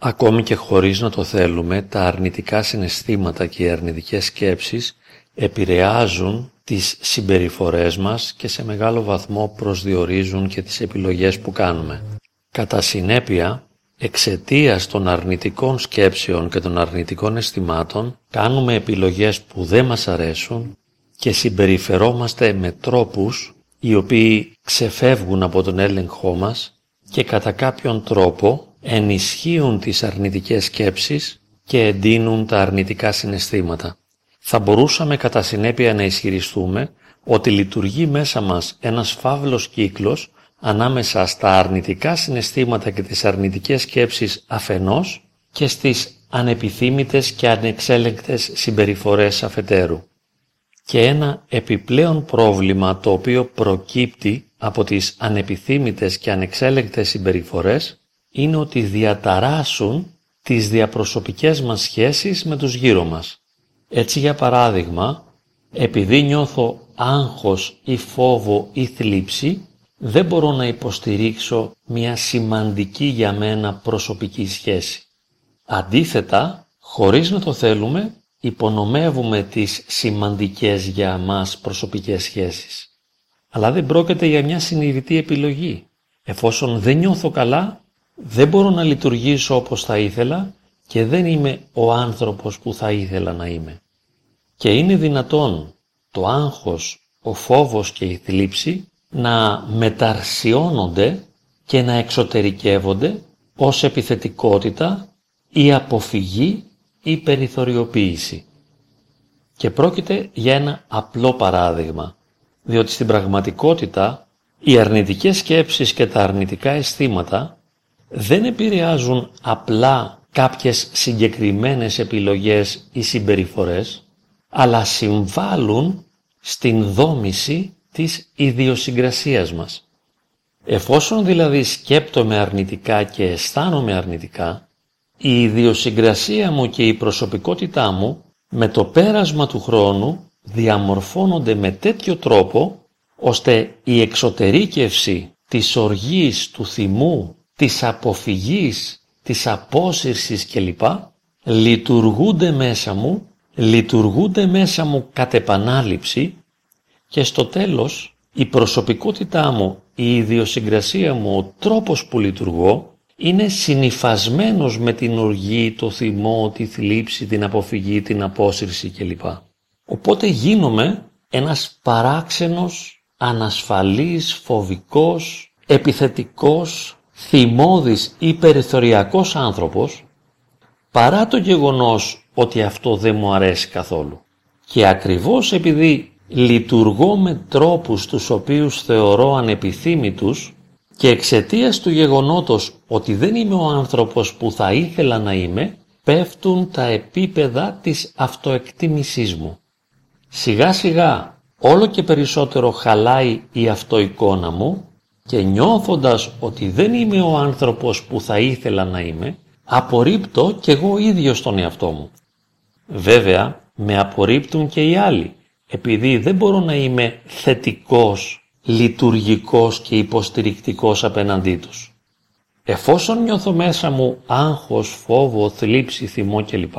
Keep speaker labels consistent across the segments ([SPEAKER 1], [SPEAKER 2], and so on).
[SPEAKER 1] Ακόμη και χωρίς να το θέλουμε, τα αρνητικά συναισθήματα και οι αρνητικές σκέψεις επηρεάζουν τις συμπεριφορές μας και σε μεγάλο βαθμό προσδιορίζουν και τις επιλογές που κάνουμε. Κατά συνέπεια, εξαιτίας των αρνητικών σκέψεων και των αρνητικών αισθημάτων κάνουμε επιλογές που δεν μας αρέσουν και συμπεριφερόμαστε με τρόπους οι οποίοι ξεφεύγουν από τον έλεγχό μας και κατά κάποιον τρόπο ενισχύουν τις αρνητικές σκέψεις και εντείνουν τα αρνητικά συναισθήματα. Θα μπορούσαμε κατά συνέπεια να ισχυριστούμε ότι λειτουργεί μέσα μας ένας φαύλος κύκλος ανάμεσα στα αρνητικά συναισθήματα και τις αρνητικές σκέψεις αφενός και στις ανεπιθύμητες και ανεξέλεγκτες συμπεριφορές αφετέρου. Και ένα επιπλέον πρόβλημα το οποίο προκύπτει από τις ανεπιθύμητες και ανεξέλεγκτες συμπεριφορές είναι ότι διαταράσσουν τις διαπροσωπικές μας σχέσεις με τους γύρω μας. Έτσι για παράδειγμα, επειδή νιώθω άγχος ή φόβο ή θλίψη, δεν μπορώ να υποστηρίξω μια σημαντική για μένα προσωπική σχέση. Αντίθετα, χωρίς να το θέλουμε, υπονομεύουμε τις σημαντικές για μας προσωπικές σχέσεις. Αλλά δεν πρόκειται για μια συνειδητή επιλογή. Εφόσον δεν νιώθω καλά, δεν μπορώ να λειτουργήσω όπως θα ήθελα και δεν είμαι ο άνθρωπος που θα ήθελα να είμαι. Και είναι δυνατόν το άγχος, ο φόβος και η θλίψη να μεταρσιώνονται και να εξωτερικεύονται ως επιθετικότητα ή αποφυγή ή περιθωριοποίηση. Και πρόκειται για ένα απλό παράδειγμα, διότι στην πραγματικότητα οι αρνητικές σκέψεις και τα αρνητικά αισθήματα δεν επηρεάζουν απλά κάποιες συγκεκριμένες επιλογές ή συμπεριφορές, αλλά συμβάλλουν στην δόμηση της ιδιοσυγκρασίας μας. Εφόσον δηλαδή σκέπτομαι αρνητικά και αισθάνομαι αρνητικά, η ιδιοσυγκρασία μου και η προσωπικότητά μου με το πέρασμα του χρόνου διαμορφώνονται με τέτοιο τρόπο ώστε η εξωτερήκευση της οργής, του θυμού, της αποφυγής, της απόσυρσης κλπ. λειτουργούνται μέσα μου, λειτουργούνται μέσα μου κατ' επανάληψη και στο τέλος η προσωπικότητά μου, η ιδιοσυγκρασία μου, ο τρόπος που λειτουργώ είναι συνυφασμένος με την οργή, το θυμό, τη θλίψη, την αποφυγή, την απόσυρση κλπ. Οπότε γίνομαι ένας παράξενος, ανασφαλής, φοβικός, επιθετικός, θυμώδης ή περιθωριακός άνθρωπος παρά το γεγονός ότι αυτό δεν μου αρέσει καθόλου. Και ακριβώς επειδή λειτουργώ με τρόπους τους οποίους θεωρώ ανεπιθύμητους και εξαιτίας του γεγονότος ότι δεν είμαι ο άνθρωπος που θα ήθελα να είμαι, πέφτουν τα επίπεδα της αυτοεκτίμησής μου. Σιγά σιγά όλο και περισσότερο χαλάει η αυτοεικόνα μου και νιώθοντας ότι δεν είμαι ο άνθρωπος που θα ήθελα να είμαι, απορρίπτω κι εγώ ίδιος τον εαυτό μου. Βέβαια, με απορρίπτουν και οι άλλοι, επειδή δεν μπορώ να είμαι θετικός, λειτουργικός και υποστηρικτικός απέναντί τους. Εφόσον νιώθω μέσα μου άγχος, φόβο, θλίψη, θυμό κλπ,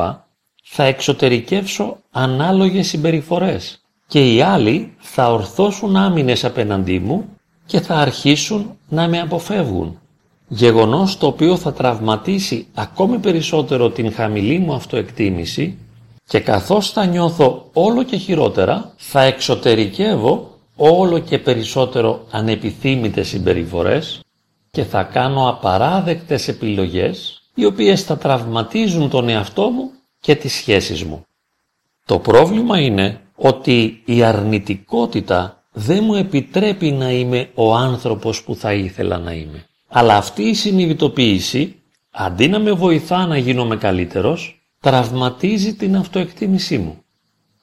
[SPEAKER 1] θα εξωτερικεύσω ανάλογες συμπεριφορές και οι άλλοι θα ορθώσουν άμυνες απέναντί μου και θα αρχίσουν να με αποφεύγουν. Γεγονός το οποίο θα τραυματίσει ακόμη περισσότερο την χαμηλή μου αυτοεκτίμηση και καθώς θα νιώθω όλο και χειρότερα θα εξωτερικεύω όλο και περισσότερο ανεπιθύμητες συμπεριφορές και θα κάνω απαράδεκτες επιλογές οι οποίες θα τραυματίζουν τον εαυτό μου και τις σχέσεις μου. Το πρόβλημα είναι ότι η αρνητικότητα δεν μου επιτρέπει να είμαι ο άνθρωπος που θα ήθελα να είμαι. Αλλά αυτή η συνειδητοποίηση, αντί να με βοηθά να γίνομαι καλύτερος, τραυματίζει την αυτοεκτίμησή μου.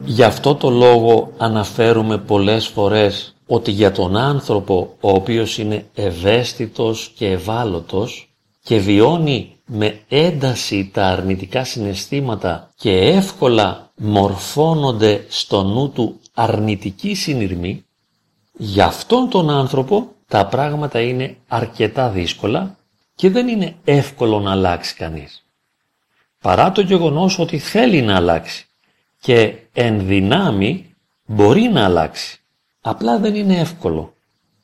[SPEAKER 1] Γι' αυτό το λόγο αναφέρουμε πολλές φορές ότι για τον άνθρωπο ο οποίος είναι ευαίσθητος και ευάλωτος και βιώνει με ένταση τα αρνητικά συναισθήματα και εύκολα μορφώνονται στο νου του αρνητική συνειρμή, για αυτόν τον άνθρωπο τα πράγματα είναι αρκετά δύσκολα και δεν είναι εύκολο να αλλάξει κανείς. παρά το γεγονός ότι θέλει να αλλάξει και εν δυνάμει μπορεί να αλλάξει. Απλά δεν είναι εύκολο,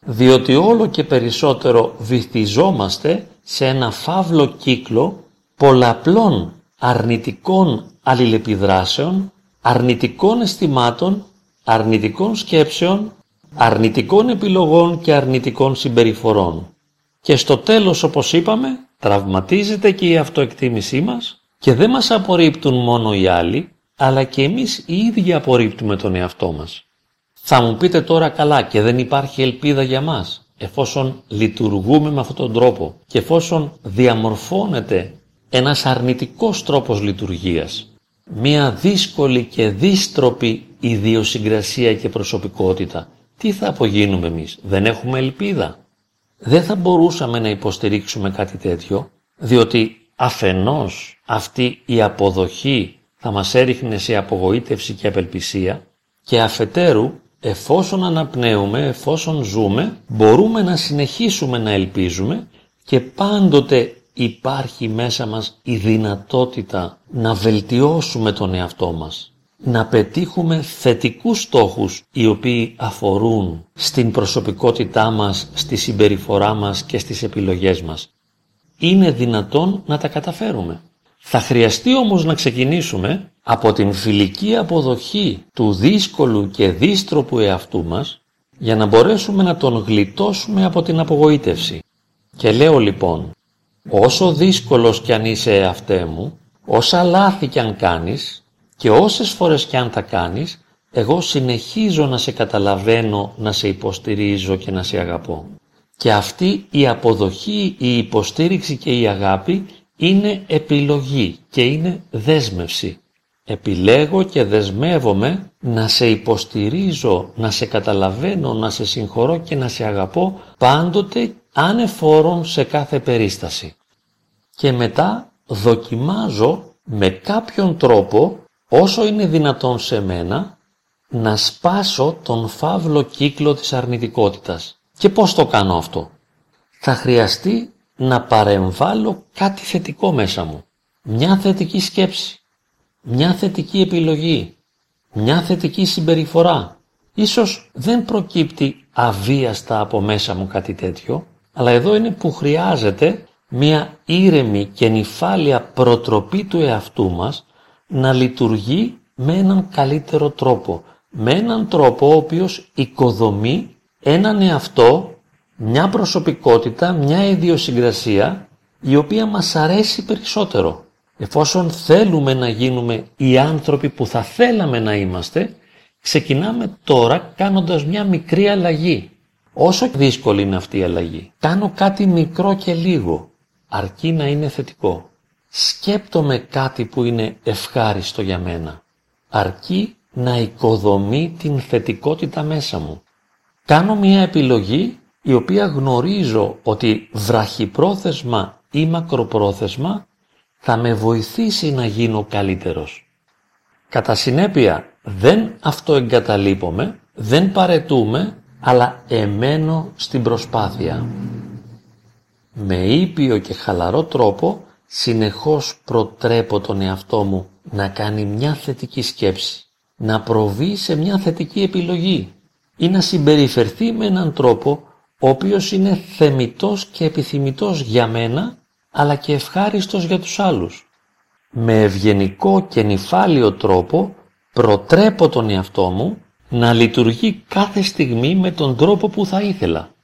[SPEAKER 1] διότι όλο και περισσότερο βυθιζόμαστε σε ένα φαύλο κύκλο πολλαπλών αρνητικών αλληλεπιδράσεων, αρνητικών αισθημάτων, αρνητικών σκέψεων, αρνητικών επιλογών και αρνητικών συμπεριφορών. Και στο τέλος όπως είπαμε τραυματίζεται και η αυτοεκτίμησή μας και δεν μας απορρίπτουν μόνο οι άλλοι αλλά και εμείς οι ίδιοι απορρίπτουμε τον εαυτό μας. Θα μου πείτε τώρα καλά και δεν υπάρχει ελπίδα για μας εφόσον λειτουργούμε με αυτόν τον τρόπο και εφόσον διαμορφώνεται ένας αρνητικός τρόπος λειτουργίας, μία δύσκολη και δίστροπη ιδιοσυγκρασία και προσωπικότητα, τι θα απογίνουμε εμείς, δεν έχουμε ελπίδα. Δεν θα μπορούσαμε να υποστηρίξουμε κάτι τέτοιο, διότι αφενός αυτή η αποδοχή θα μας έριχνε σε απογοήτευση και απελπισία και αφετέρου εφόσον αναπνέουμε, εφόσον ζούμε, μπορούμε να συνεχίσουμε να ελπίζουμε και πάντοτε υπάρχει μέσα μας η δυνατότητα να βελτιώσουμε τον εαυτό μας, να πετύχουμε θετικούς στόχους οι οποίοι αφορούν στην προσωπικότητά μας, στη συμπεριφορά μας και στις επιλογές μας. Είναι δυνατόν να τα καταφέρουμε. Θα χρειαστεί όμως να ξεκινήσουμε από την φιλική αποδοχή του δύσκολου και δίστροπου εαυτού μας για να μπορέσουμε να τον γλιτώσουμε από την απογοήτευση. Και λέω λοιπόν, όσο δύσκολος κι αν είσαι εαυτέ μου, όσα λάθη κι αν κάνεις και όσες φορές κι αν τα κάνεις, εγώ συνεχίζω να σε καταλαβαίνω, να σε υποστηρίζω και να σε αγαπώ. Και αυτή η αποδοχή, η υποστήριξη και η αγάπη είναι επιλογή και είναι δέσμευση. Επιλέγω και δεσμεύομαι να σε υποστηρίζω, να σε καταλαβαίνω, να σε συγχωρώ και να σε αγαπώ πάντοτε ανεφόρον σε κάθε περίσταση. Και μετά δοκιμάζω με κάποιον τρόπο όσο είναι δυνατόν σε μένα να σπάσω τον φαύλο κύκλο της αρνητικότητας. Και πώς το κάνω αυτό; Θα χρειαστεί να παρεμβάλλω κάτι θετικό μέσα μου. Μια θετική σκέψη, μια θετική επιλογή, μια θετική συμπεριφορά. Ίσως δεν προκύπτει αβίαστα από μέσα μου κάτι τέτοιο, αλλά εδώ είναι που χρειάζεται μια ήρεμη και νυφάλια προτροπή του εαυτού μας να λειτουργεί με έναν καλύτερο τρόπο, με έναν τρόπο ο οποίος οικοδομεί έναν εαυτό μια προσωπικότητα, μια ιδιοσυγκρασία η οποία μας αρέσει περισσότερο. Εφόσον θέλουμε να γίνουμε οι άνθρωποι που θα θέλαμε να είμαστε, ξεκινάμε τώρα κάνοντας μια μικρή αλλαγή. Όσο δύσκολη είναι αυτή η αλλαγή, κάνω κάτι μικρό και λίγο, αρκεί να είναι θετικό. Σκέπτομαι κάτι που είναι ευχάριστο για μένα, αρκεί να οικοδομεί την θετικότητα μέσα μου. Κάνω μια επιλογή η οποία γνωρίζω ότι βραχυπρόθεσμα ή μακροπρόθεσμα θα με βοηθήσει να γίνω καλύτερος. Κατά συνέπεια δεν αυτοεγκαταλείπομαι, δεν παρετούμε, αλλά εμένω στην προσπάθεια. Με ήπιο και χαλαρό τρόπο συνεχώς προτρέπω τον εαυτό μου να κάνει μια θετική σκέψη, να προβεί σε μια θετική επιλογή ή να συμπεριφερθεί με έναν τρόπο ο οποίος είναι θεμητός και επιθυμητός για μένα, αλλά και ευχάριστος για τους άλλους. Με ευγενικό και νυφάλιο τρόπο προτρέπω τον εαυτό μου να λειτουργεί κάθε στιγμή με τον τρόπο που θα ήθελα.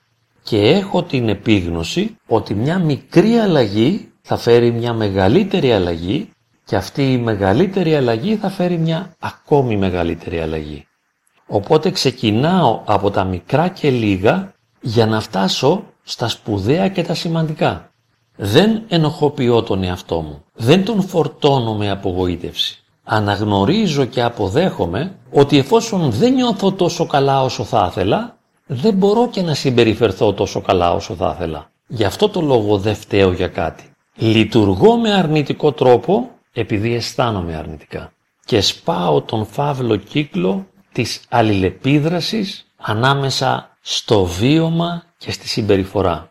[SPEAKER 1] Και έχω την επίγνωση ότι μια μικρή αλλαγή θα φέρει μια μεγαλύτερη αλλαγή και αυτή η μεγαλύτερη αλλαγή θα φέρει μια ακόμη μεγαλύτερη αλλαγή. Οπότε ξεκινάω από τα μικρά και λίγα για να φτάσω στα σπουδαία και τα σημαντικά. Δεν ενοχοποιώ τον εαυτό μου. Δεν τον φορτώνω με απογοήτευση. Αναγνωρίζω και αποδέχομαι ότι εφόσον δεν νιώθω τόσο καλά όσο θα ήθελα, δεν μπορώ και να συμπεριφερθώ τόσο καλά όσο θα ήθελα. Γι' αυτό το λόγο δεν φταίω για κάτι. Λειτουργώ με αρνητικό τρόπο επειδή αισθάνομαι αρνητικά. Και σπάω τον φαύλο κύκλο της αλληλεπίδρασης ανάμεσα στο βίωμα και στη συμπεριφορά.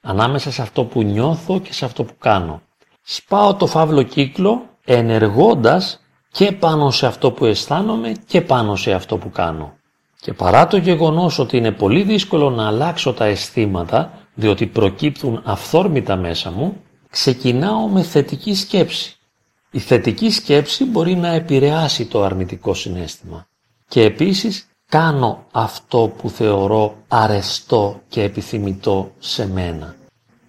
[SPEAKER 1] Ανάμεσα σε αυτό που νιώθω και σε αυτό που κάνω. Σπάω το φαύλο κύκλο ενεργώντας και πάνω σε αυτό που αισθάνομαι και πάνω σε αυτό που κάνω. Και παρά το γεγονός ότι είναι πολύ δύσκολο να αλλάξω τα αισθήματα, διότι προκύπτουν αυθόρμητα μέσα μου, ξεκινάω με θετική σκέψη. Η θετική σκέψη μπορεί να επηρεάσει το αρνητικό συνέστημα. Και επίσης κάνω αυτό που θεωρώ αρεστό και επιθυμητό σε μένα.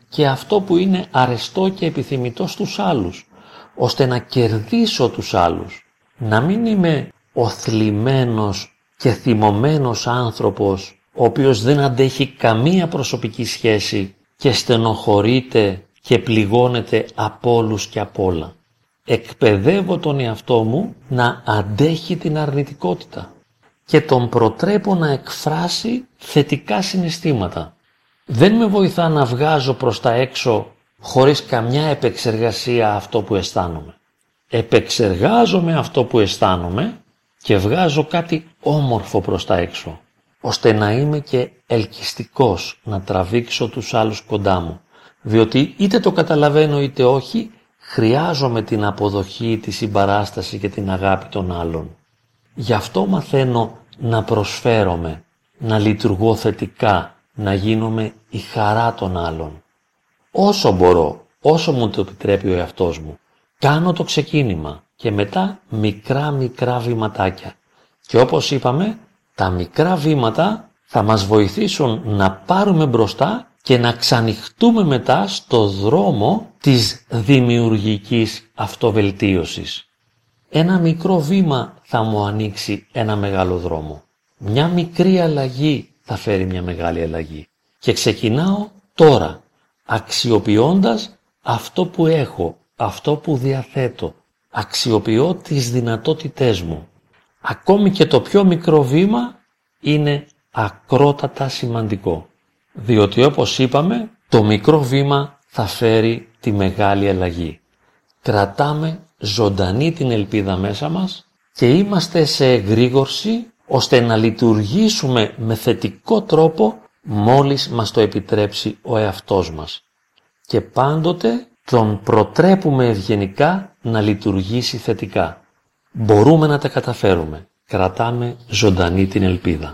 [SPEAKER 1] Και αυτό που είναι αρεστό και επιθυμητό στους άλλους, ώστε να κερδίσω τους άλλους. Να μην είμαι ο θλιμμένος και θυμωμένος άνθρωπος, ο οποίος δεν αντέχει καμία προσωπική σχέση και στενοχωρείται και πληγώνεται από όλους και από όλα. Εκπαιδεύω τον εαυτό μου να αντέχει την αρνητικότητα και τον προτρέπω να εκφράσει θετικά συναισθήματα. Δεν με βοηθά να βγάζω προς τα έξω χωρίς καμιά επεξεργασία αυτό που αισθάνομαι. Επεξεργάζομαι αυτό που αισθάνομαι και βγάζω κάτι όμορφο προς τα έξω, ώστε να είμαι και ελκυστικός να τραβήξω τους άλλους κοντά μου, διότι είτε το καταλαβαίνω είτε όχι, χρειάζομαι την αποδοχή, τη συμπαράσταση και την αγάπη των άλλων. Γι' αυτό μαθαίνω να προσφέρομαι, να λειτουργώ θετικά, να γίνομαι η χαρά των άλλων. Όσο μπορώ, όσο μου το επιτρέπει ο εαυτός μου, κάνω το ξεκίνημα και μετά μικρά μικρά βηματάκια. Και όπως είπαμε, τα μικρά βήματα θα μας βοηθήσουν να πάρουμε μπροστά και να ξανοιχτούμε μετά στο δρόμο της δημιουργικής αυτοβελτίωσης. Ένα μικρό βήμα θα μου ανοίξει ένα μεγάλο δρόμο. Μια μικρή αλλαγή θα φέρει μια μεγάλη αλλαγή. Και ξεκινάω τώρα, αξιοποιώντας αυτό που έχω, αυτό που διαθέτω. Αξιοποιώ τις δυνατότητές μου. Ακόμη και το πιο μικρό βήμα είναι ακρότατα σημαντικό. Διότι όπως είπαμε, το μικρό βήμα θα φέρει τη μεγάλη αλλαγή. Κρατάμε ζωντανή την ελπίδα μέσα μας και είμαστε σε εγρήγορση ώστε να λειτουργήσουμε με θετικό τρόπο μόλις μας το επιτρέψει ο εαυτός μας. Και πάντοτε τον προτρέπουμε ευγενικά να λειτουργήσει θετικά. Μπορούμε να τα καταφέρουμε. Κρατάμε ζωντανή την ελπίδα.